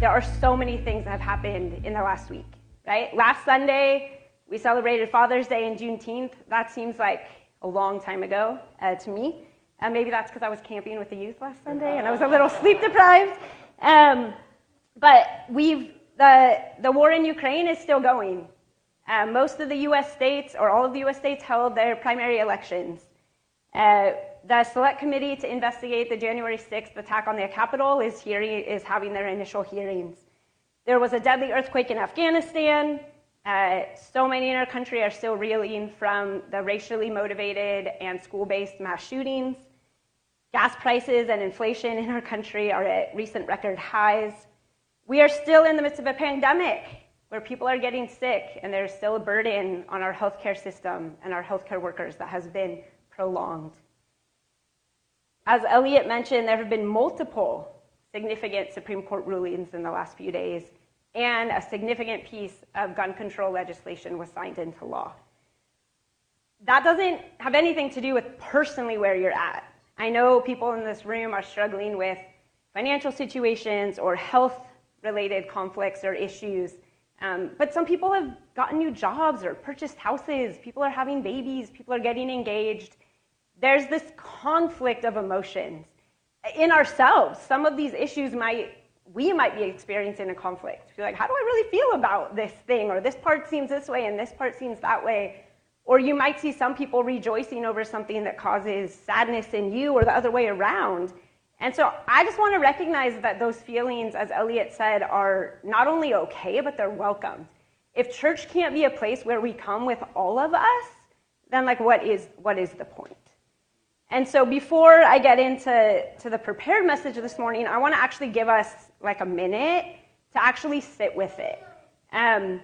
there are so many things that have happened in the last week, right? Last Sunday, we celebrated Father's Day and Juneteenth. That seems like a long time ago uh, to me. And maybe that's because I was camping with the youth last Sunday and I was a little sleep deprived. Um, but we've, the, the war in Ukraine is still going. Uh, most of the U.S. states, or all of the U.S. states, held their primary elections. The Select Committee to investigate the January 6th attack on the Capitol is, hearing, is having their initial hearings. There was a deadly earthquake in Afghanistan. Uh, so many in our country are still reeling from the racially motivated and school based mass shootings. Gas prices and inflation in our country are at recent record highs. We are still in the midst of a pandemic where people are getting sick, and there's still a burden on our healthcare system and our healthcare workers that has been prolonged. As Elliot mentioned, there have been multiple significant Supreme Court rulings in the last few days, and a significant piece of gun control legislation was signed into law. That doesn't have anything to do with personally where you're at. I know people in this room are struggling with financial situations or health related conflicts or issues. Um, but some people have gotten new jobs or purchased houses. People are having babies. People are getting engaged. There's this conflict of emotions in ourselves. Some of these issues might, we might be experiencing a conflict. You're like, how do I really feel about this thing? Or this part seems this way and this part seems that way. Or you might see some people rejoicing over something that causes sadness in you or the other way around. And so I just want to recognize that those feelings, as Elliot said, are not only okay, but they're welcome. If church can't be a place where we come with all of us, then like what is what is the point? And so before I get into to the prepared message this morning, I want to actually give us like a minute to actually sit with it. Um,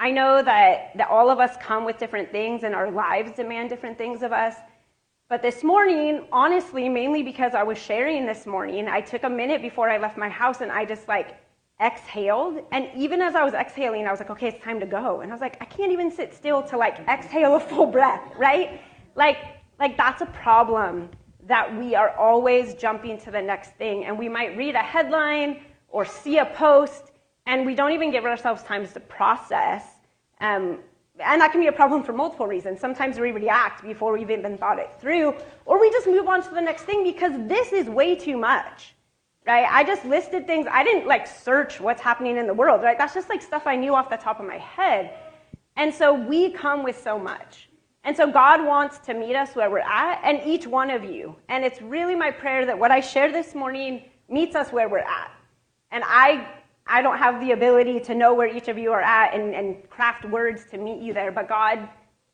I know that, that all of us come with different things and our lives demand different things of us. But this morning, honestly, mainly because I was sharing this morning, I took a minute before I left my house and I just like exhaled. And even as I was exhaling, I was like, okay, it's time to go. And I was like, I can't even sit still to like exhale a full breath, right? Like, like that's a problem that we are always jumping to the next thing. And we might read a headline or see a post and we don't even give ourselves time to process. Um, and that can be a problem for multiple reasons. Sometimes we react before we've even thought it through, or we just move on to the next thing because this is way too much, right? I just listed things. I didn't like search what's happening in the world, right? That's just like stuff I knew off the top of my head. And so we come with so much. And so God wants to meet us where we're at, and each one of you. And it's really my prayer that what I share this morning meets us where we're at. And I I don't have the ability to know where each of you are at and, and craft words to meet you there, but God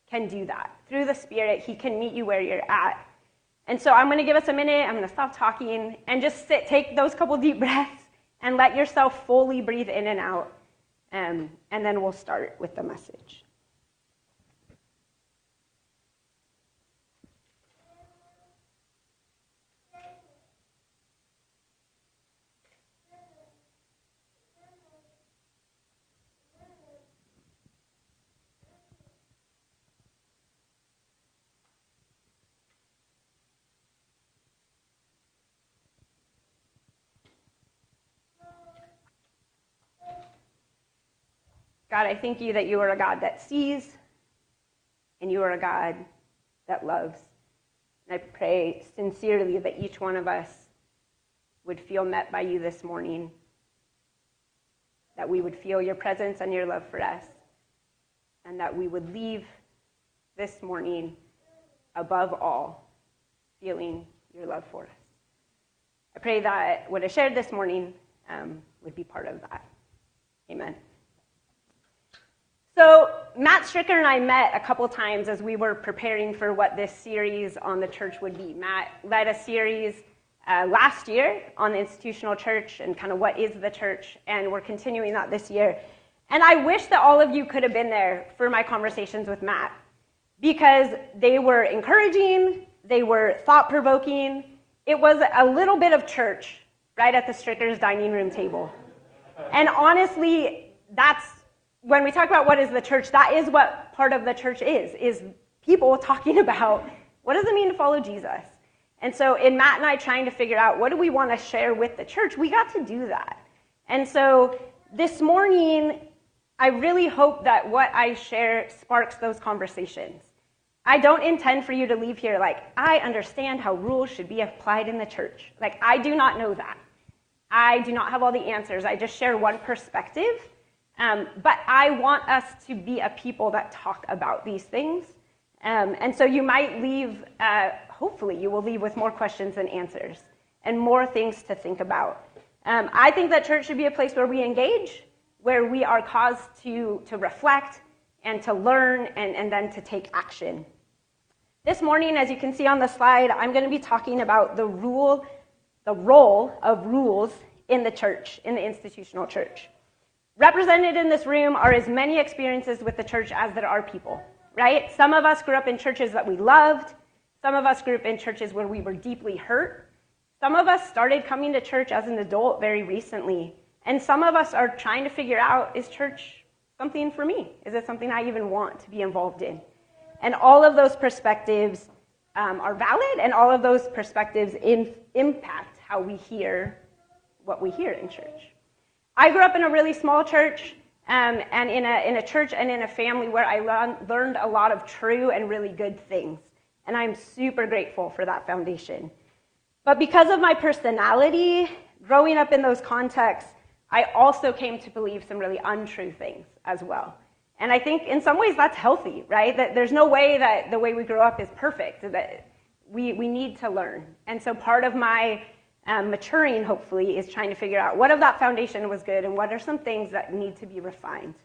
can do that. Through the Spirit, He can meet you where you're at. And so I'm going to give us a minute. I'm going to stop talking and just sit, take those couple deep breaths and let yourself fully breathe in and out. Um, and then we'll start with the message. God, I thank you that you are a God that sees and you are a God that loves. And I pray sincerely that each one of us would feel met by you this morning, that we would feel your presence and your love for us, and that we would leave this morning above all feeling your love for us. I pray that what I shared this morning um, would be part of that. Amen. So, Matt Stricker and I met a couple times as we were preparing for what this series on the church would be. Matt led a series uh, last year on the institutional church and kind of what is the church, and we're continuing that this year. And I wish that all of you could have been there for my conversations with Matt because they were encouraging, they were thought provoking. It was a little bit of church right at the Strickers dining room table. And honestly, that's when we talk about what is the church, that is what part of the church is, is people talking about what does it mean to follow Jesus? And so in Matt and I trying to figure out what do we want to share with the church, we got to do that. And so this morning, I really hope that what I share sparks those conversations. I don't intend for you to leave here like, I understand how rules should be applied in the church. Like, I do not know that. I do not have all the answers. I just share one perspective. Um, but I want us to be a people that talk about these things. Um, and so you might leave, uh, hopefully, you will leave with more questions than answers and more things to think about. Um, I think that church should be a place where we engage, where we are caused to, to reflect and to learn and, and then to take action. This morning, as you can see on the slide, I'm going to be talking about the rule, the role of rules in the church, in the institutional church. Represented in this room are as many experiences with the church as there are people, right? Some of us grew up in churches that we loved. Some of us grew up in churches where we were deeply hurt. Some of us started coming to church as an adult very recently. And some of us are trying to figure out is church something for me? Is it something I even want to be involved in? And all of those perspectives um, are valid, and all of those perspectives in, impact how we hear what we hear in church. I grew up in a really small church, um, and in a, in a church and in a family where I learn, learned a lot of true and really good things. And I'm super grateful for that foundation. But because of my personality, growing up in those contexts, I also came to believe some really untrue things as well. And I think in some ways that's healthy, right? That there's no way that the way we grow up is perfect, that we, we need to learn. And so part of my um, maturing, hopefully, is trying to figure out what of that foundation was good and what are some things that need to be refined.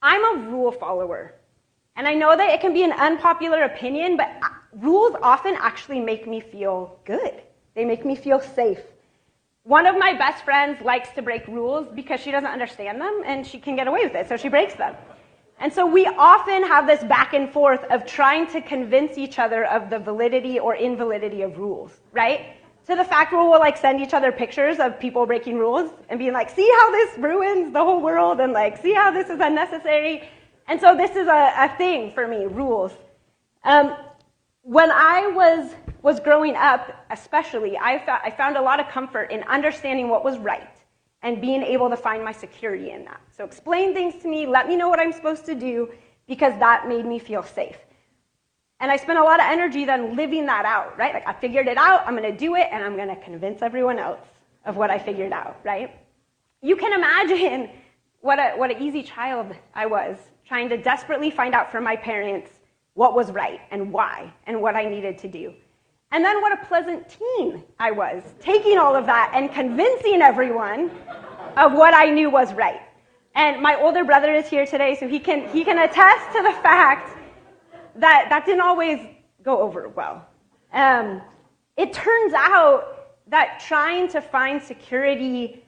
I'm a rule follower. And I know that it can be an unpopular opinion, but rules often actually make me feel good. They make me feel safe. One of my best friends likes to break rules because she doesn't understand them and she can get away with it, so she breaks them. And so we often have this back and forth of trying to convince each other of the validity or invalidity of rules, right? To the fact we'll like send each other pictures of people breaking rules and being like, see how this ruins the whole world and like, see how this is unnecessary. And so this is a, a thing for me, rules. Um, when I was, was growing up, especially, I, fa- I found a lot of comfort in understanding what was right and being able to find my security in that. So explain things to me, let me know what I'm supposed to do, because that made me feel safe. And I spent a lot of energy then living that out, right? Like I figured it out, I'm gonna do it, and I'm gonna convince everyone else of what I figured out, right? You can imagine what, a, what an easy child I was, trying to desperately find out from my parents what was right and why and what I needed to do. And then what a pleasant teen I was, taking all of that and convincing everyone of what I knew was right. And my older brother is here today, so he can, he can attest to the fact that that didn't always go over well. Um, it turns out that trying to find security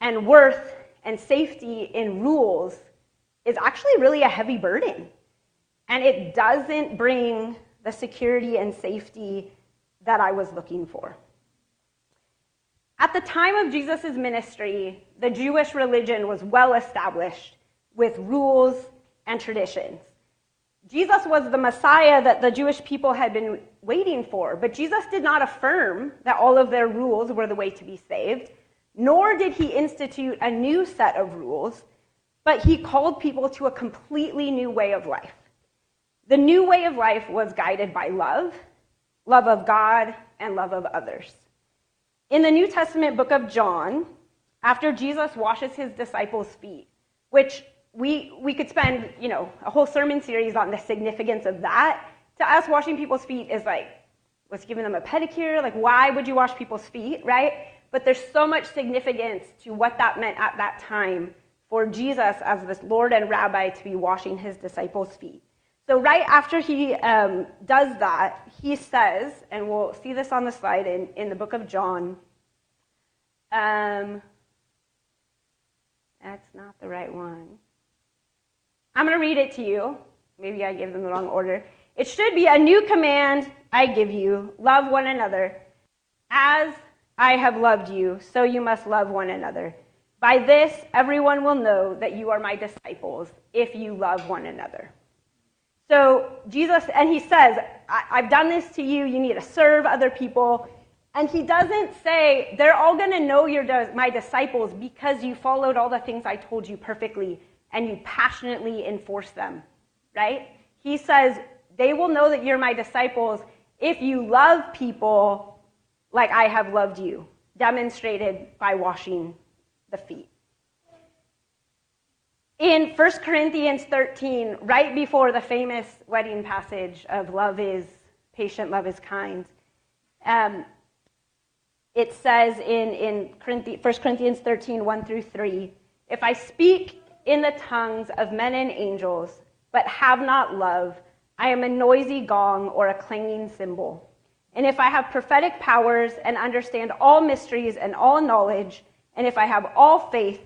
and worth and safety in rules is actually really a heavy burden and it doesn't bring the security and safety that I was looking for. At the time of Jesus' ministry, the Jewish religion was well established with rules and traditions. Jesus was the Messiah that the Jewish people had been waiting for, but Jesus did not affirm that all of their rules were the way to be saved, nor did he institute a new set of rules, but he called people to a completely new way of life. The new way of life was guided by love, love of God, and love of others. In the New Testament book of John, after Jesus washes his disciples' feet, which we, we could spend, you know, a whole sermon series on the significance of that. To us, washing people's feet is like, was giving them a pedicure? Like, why would you wash people's feet, right? But there's so much significance to what that meant at that time for Jesus as this Lord and Rabbi to be washing his disciples' feet. So, right after he um, does that, he says, and we'll see this on the slide in, in the book of John. Um, that's not the right one. I'm going to read it to you. Maybe I gave them the wrong order. It should be a new command I give you love one another. As I have loved you, so you must love one another. By this, everyone will know that you are my disciples if you love one another. So Jesus, and he says, I, have done this to you. You need to serve other people. And he doesn't say, they're all going to know you're my disciples because you followed all the things I told you perfectly and you passionately enforce them, right? He says, they will know that you're my disciples if you love people like I have loved you, demonstrated by washing the feet. In 1 Corinthians 13, right before the famous wedding passage of love is patient, love is kind, um, it says in, in 1 Corinthians 13, 1 through 3, if I speak in the tongues of men and angels, but have not love, I am a noisy gong or a clanging cymbal. And if I have prophetic powers and understand all mysteries and all knowledge, and if I have all faith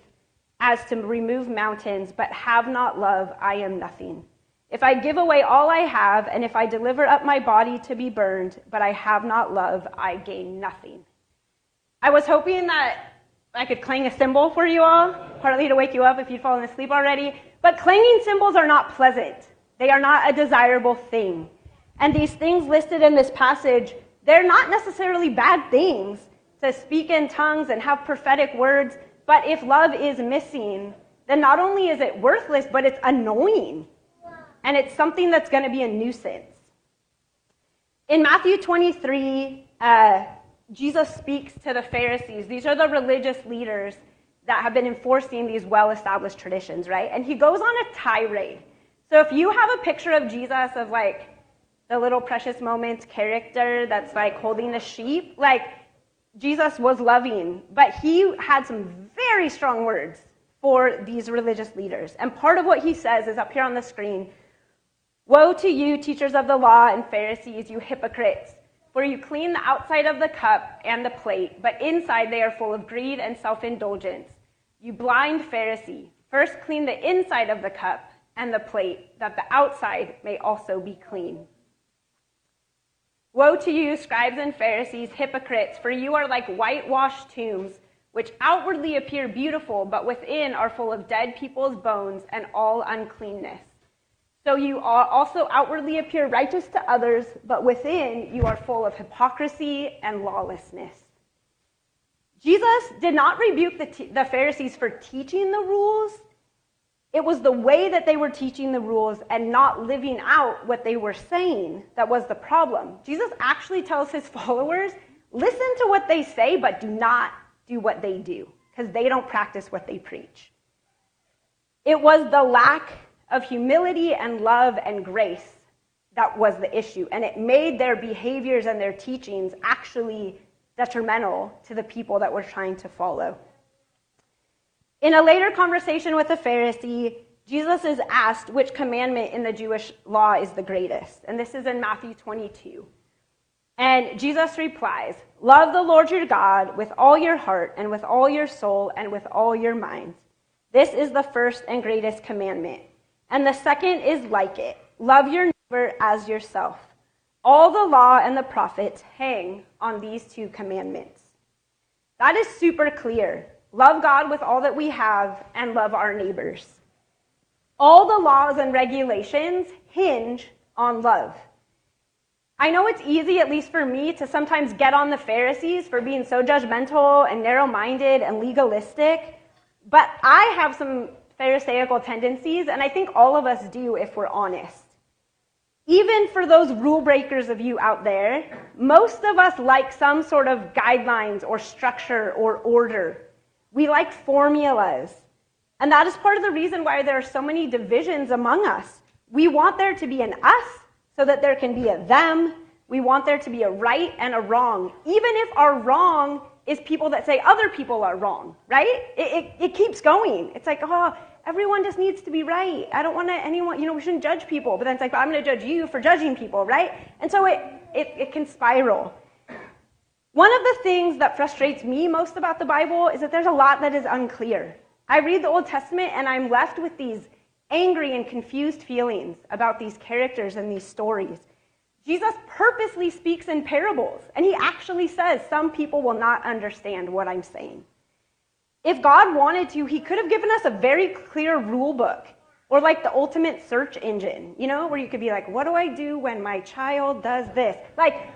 as to remove mountains, but have not love, I am nothing. If I give away all I have, and if I deliver up my body to be burned, but I have not love, I gain nothing. I was hoping that I could clang a cymbal for you all, partly to wake you up if you'd fallen asleep already, but clanging cymbals are not pleasant. They are not a desirable thing. And these things listed in this passage, they're not necessarily bad things to speak in tongues and have prophetic words, but if love is missing, then not only is it worthless, but it's annoying. And it's something that's going to be a nuisance. In Matthew 23, uh, Jesus speaks to the Pharisees. These are the religious leaders that have been enforcing these well established traditions, right? And he goes on a tirade. So if you have a picture of Jesus of like the little precious moments character that's like holding the sheep, like Jesus was loving, but he had some very strong words for these religious leaders. And part of what he says is up here on the screen Woe to you, teachers of the law and Pharisees, you hypocrites! For you clean the outside of the cup and the plate, but inside they are full of greed and self indulgence. You blind Pharisee, first clean the inside of the cup and the plate, that the outside may also be clean. Woe to you, scribes and Pharisees, hypocrites, for you are like whitewashed tombs, which outwardly appear beautiful, but within are full of dead people's bones and all uncleanness. So you also outwardly appear righteous to others, but within you are full of hypocrisy and lawlessness. Jesus did not rebuke the, t- the Pharisees for teaching the rules, it was the way that they were teaching the rules and not living out what they were saying that was the problem. Jesus actually tells his followers listen to what they say, but do not do what they do, because they don't practice what they preach. It was the lack of humility and love and grace that was the issue, and it made their behaviors and their teachings actually detrimental to the people that were trying to follow. In a later conversation with a Pharisee, Jesus is asked which commandment in the Jewish law is the greatest. And this is in Matthew 22. And Jesus replies, Love the Lord your God with all your heart and with all your soul and with all your mind. This is the first and greatest commandment. And the second is like it love your neighbor as yourself. All the law and the prophets hang on these two commandments. That is super clear. Love God with all that we have and love our neighbors. All the laws and regulations hinge on love. I know it's easy, at least for me, to sometimes get on the Pharisees for being so judgmental and narrow minded and legalistic, but I have some Pharisaical tendencies, and I think all of us do if we're honest. Even for those rule breakers of you out there, most of us like some sort of guidelines or structure or order. We like formulas. And that is part of the reason why there are so many divisions among us. We want there to be an us so that there can be a them. We want there to be a right and a wrong, even if our wrong is people that say other people are wrong, right? It, it, it keeps going. It's like, oh, everyone just needs to be right. I don't want to, anyone, you know, we shouldn't judge people. But then it's like, I'm going to judge you for judging people, right? And so it, it, it can spiral. One of the things that frustrates me most about the Bible is that there's a lot that is unclear. I read the Old Testament and I'm left with these angry and confused feelings about these characters and these stories. Jesus purposely speaks in parables, and he actually says some people will not understand what I'm saying. If God wanted to, he could have given us a very clear rule book or like the ultimate search engine, you know, where you could be like, what do I do when my child does this? Like,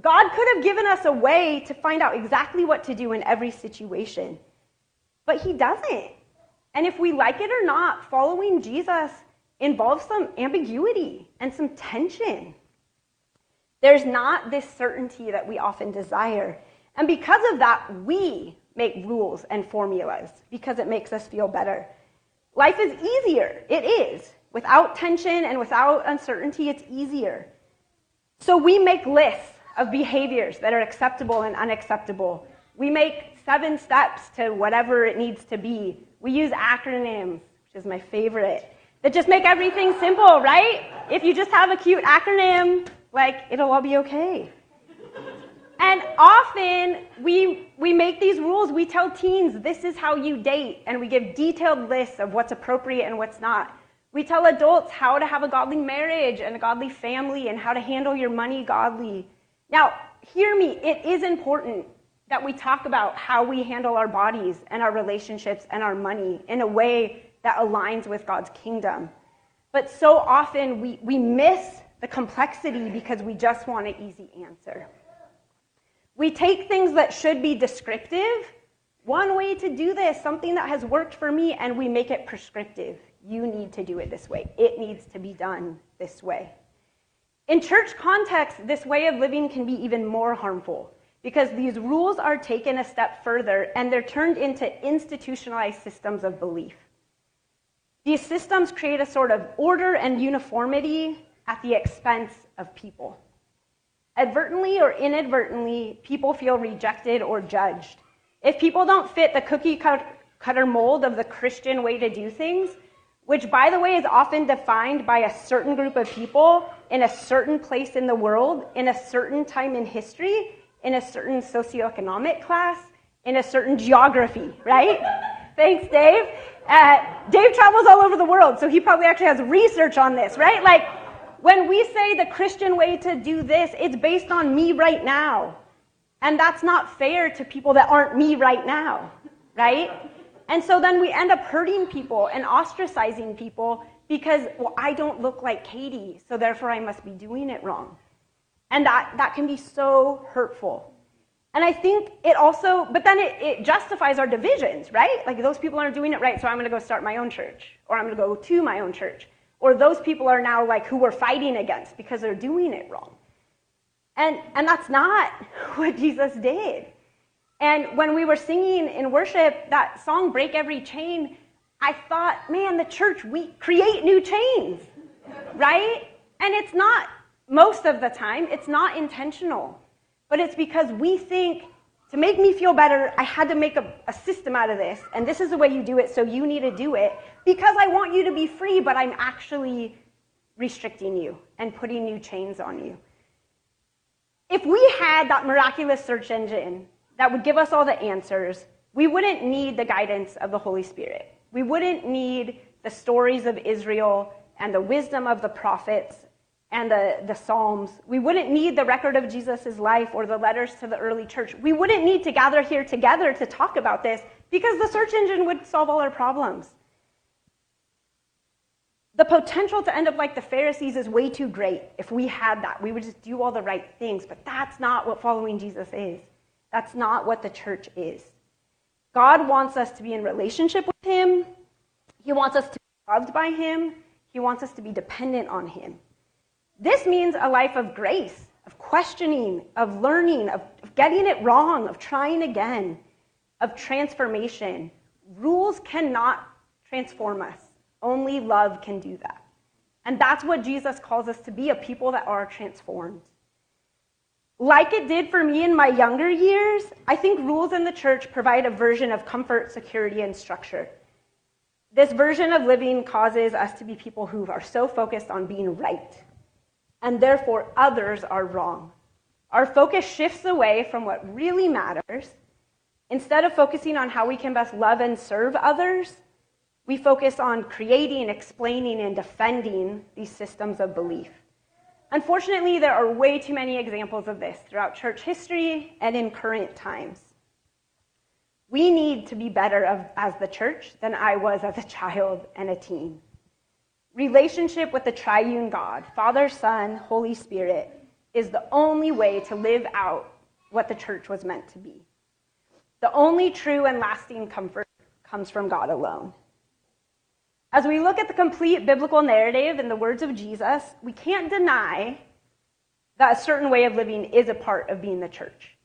God could have given us a way to find out exactly what to do in every situation, but He doesn't. And if we like it or not, following Jesus involves some ambiguity and some tension. There's not this certainty that we often desire. And because of that, we make rules and formulas because it makes us feel better. Life is easier. It is. Without tension and without uncertainty, it's easier. So we make lists of behaviors that are acceptable and unacceptable. We make seven steps to whatever it needs to be. We use acronyms, which is my favorite, that just make everything simple, right? If you just have a cute acronym, like, it'll all be okay. And often we, we make these rules. We tell teens, this is how you date, and we give detailed lists of what's appropriate and what's not. We tell adults how to have a godly marriage and a godly family and how to handle your money godly. Now, hear me, it is important that we talk about how we handle our bodies and our relationships and our money in a way that aligns with God's kingdom. But so often we, we miss the complexity because we just want an easy answer. We take things that should be descriptive, one way to do this, something that has worked for me, and we make it prescriptive. You need to do it this way. It needs to be done this way. In church context, this way of living can be even more harmful because these rules are taken a step further and they're turned into institutionalized systems of belief. These systems create a sort of order and uniformity at the expense of people. Advertently or inadvertently, people feel rejected or judged. If people don't fit the cookie cutter mold of the Christian way to do things, which, by the way, is often defined by a certain group of people in a certain place in the world, in a certain time in history, in a certain socioeconomic class, in a certain geography, right? Thanks, Dave. Uh, Dave travels all over the world, so he probably actually has research on this, right? Like, when we say the Christian way to do this, it's based on me right now. And that's not fair to people that aren't me right now, right? And so then we end up hurting people and ostracizing people because, well, I don't look like Katie, so therefore I must be doing it wrong. And that, that can be so hurtful. And I think it also, but then it, it justifies our divisions, right? Like those people aren't doing it right, so I'm going to go start my own church, or I'm going to go to my own church. Or those people are now like who we're fighting against because they're doing it wrong. And, and that's not what Jesus did. And when we were singing in worship that song, Break Every Chain, I thought, man, the church, we create new chains, right? And it's not, most of the time, it's not intentional. But it's because we think to make me feel better, I had to make a, a, system out of this, and this is the way you do it, so you need to do it because I want you to be free, but I'm actually restricting you and putting new chains on you. If we had that miraculous search engine that would give us all the answers, we wouldn't need the guidance of the Holy Spirit. We wouldn't need the stories of Israel and the wisdom of the prophets and the, the Psalms. We wouldn't need the record of Jesus' life or the letters to the early church. We wouldn't need to gather here together to talk about this because the search engine would solve all our problems. The potential to end up like the Pharisees is way too great if we had that. We would just do all the right things, but that's not what following Jesus is. That's not what the church is. God wants us to be in relationship with Him, He wants us to be loved by Him, He wants us to be dependent on Him. This means a life of grace, of questioning, of learning, of, getting it wrong, of trying again, of transformation. Rules cannot transform us, only love can do that. And that's what Jesus calls us to be a people that are transformed. Like it did for me in my younger years, I think rules in the church provide a version of comfort, security, and structure. This version of living causes us to be people who are so focused on being right and therefore others are wrong. Our focus shifts away from what really matters. Instead of focusing on how we can best love and serve others, we focus on creating, explaining, and defending these systems of belief. Unfortunately, there are way too many examples of this throughout church history and in current times. We need to be better as the church than I was as a child and a teen relationship with the triune God, Father, Son, Holy Spirit, is the only way to live out what the church was meant to be. The only true and lasting comfort comes from God alone. As we look at the complete biblical narrative in the words of Jesus, we can't deny that a certain way of living is a part of being the church.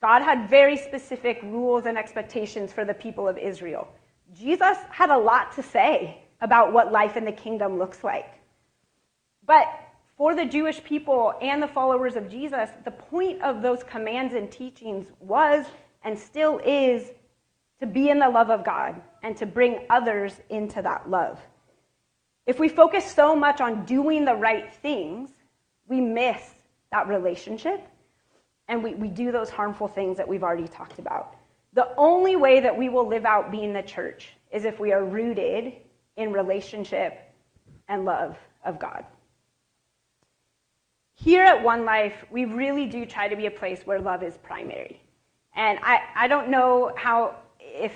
God had very specific rules and expectations for the people of Israel. Jesus had a lot to say about what life in the kingdom looks like. But for the Jewish people and the followers of Jesus, the point of those commands and teachings was and still is to be in the love of God and to bring others into that love. If we focus so much on doing the right things, we miss that relationship and we, we do those harmful things that we've already talked about. The only way that we will live out being the church is if we are rooted in relationship and love of God. Here at One Life, we really do try to be a place where love is primary. And I, I don't know how, if,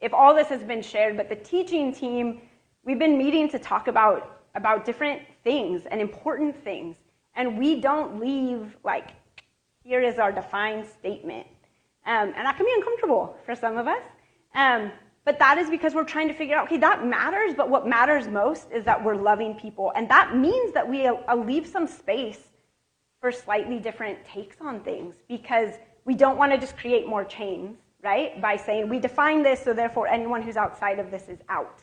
if all this has been shared, but the teaching team, we've been meeting to talk about, about different things and important things. And we don't leave like, here is our defined statement. Um, and that can be uncomfortable for some of us. Um, but that is because we're trying to figure out, okay, that matters, but what matters most is that we're loving people. And that means that we uh, leave some space for slightly different takes on things because we don't want to just create more chains, right? By saying we define this, so therefore anyone who's outside of this is out.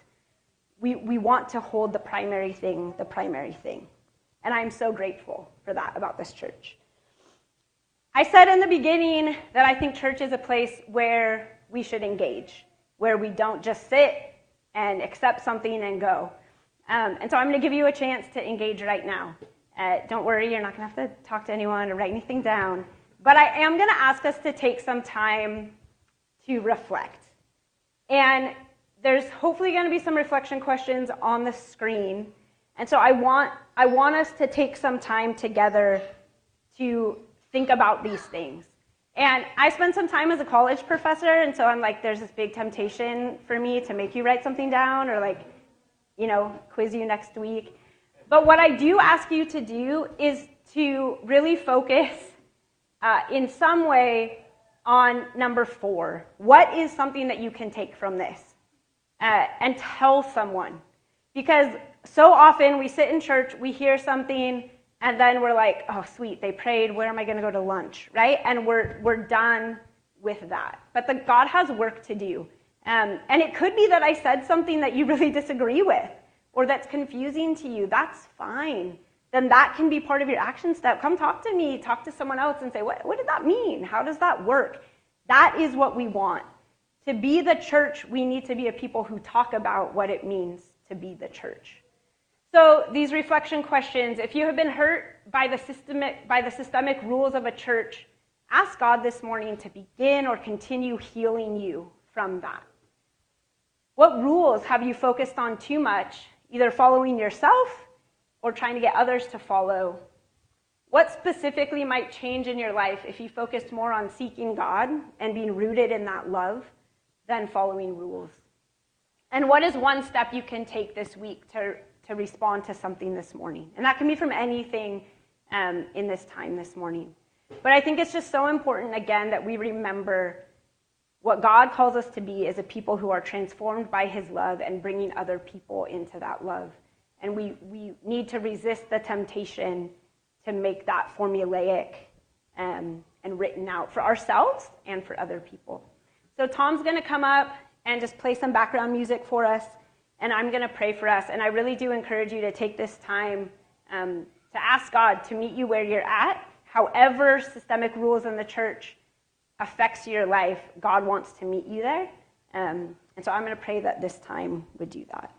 We, we want to hold the primary thing the primary thing. And I'm so grateful for that about this church. I said in the beginning that I think church is a place where we should engage, where we don't just sit and accept something and go. Um, and so I'm going to give you a chance to engage right now. Uh, don't worry, you're not going to have to talk to anyone or write anything down. But I am going to ask us to take some time to reflect. And there's hopefully going to be some reflection questions on the screen. And so I want, I want us to take some time together to think about these things. And I spent some time as a college professor, and so I'm like, there's this big temptation for me to make you write something down or like, you know, quiz you next week. But what I do ask you to do is to really focus uh, in some way on number four. What is something that you can take from this? Uh, and tell someone. Because so often we sit in church, we hear something, and then we're like, oh, sweet, they prayed. Where am I going to go to lunch? Right? And we're, we're done with that. But the, God has work to do. Um, and it could be that I said something that you really disagree with or that's confusing to you, that's fine. Then that can be part of your action step. Come talk to me, talk to someone else, and say, what, what did that mean? How does that work? That is what we want. To be the church, we need to be a people who talk about what it means to be the church. So, these reflection questions if you have been hurt by the, systemic, by the systemic rules of a church, ask God this morning to begin or continue healing you from that. What rules have you focused on too much either following yourself or trying to get others to follow. What specifically might change in your life if you focused more on seeking God and being rooted in that love than following rules? And what is one step you can take this week to, to respond to something this morning? And that can be from anything um, in this time this morning. But I think it's just so important, again, that we remember what God calls us to be is a people who are transformed by his love and bringing other people into that love. And we, we need to resist the temptation to make that formulaic um, and written out for ourselves and for other people. So Tom's going to come up and just play some background music for us, and I'm going to pray for us. And I really do encourage you to take this time um, to ask God to meet you where you're at, however systemic rules in the church affects your life, God wants to meet you there. Um, and so I'm going to pray that this time would do that.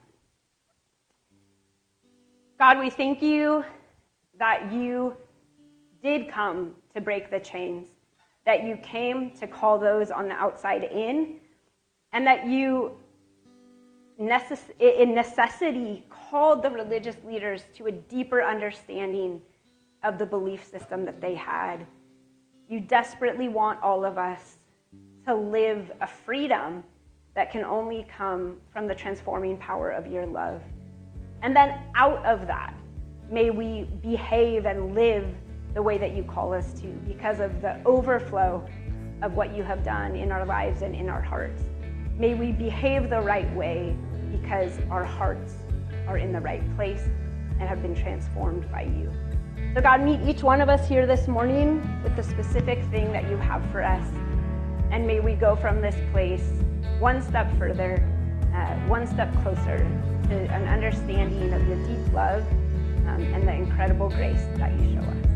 God, we thank you that you did come to break the chains, that you came to call those on the outside in, and that you, necess- in necessity, called the religious leaders to a deeper understanding of the belief system that they had you desperately want all of us to live a freedom that can only come from the transforming power of your love. And then out of that, may we behave and live the way that you call us to because of the overflow of what you have done in our lives and in our hearts. May we behave the right way because our hearts are in the right place and have been transformed by you. So, God, meet each one of us here this morning with the specific thing that you have for us. And may we go from this place one step further, uh, one step closer to an understanding of your deep love um, and the incredible grace that you show us.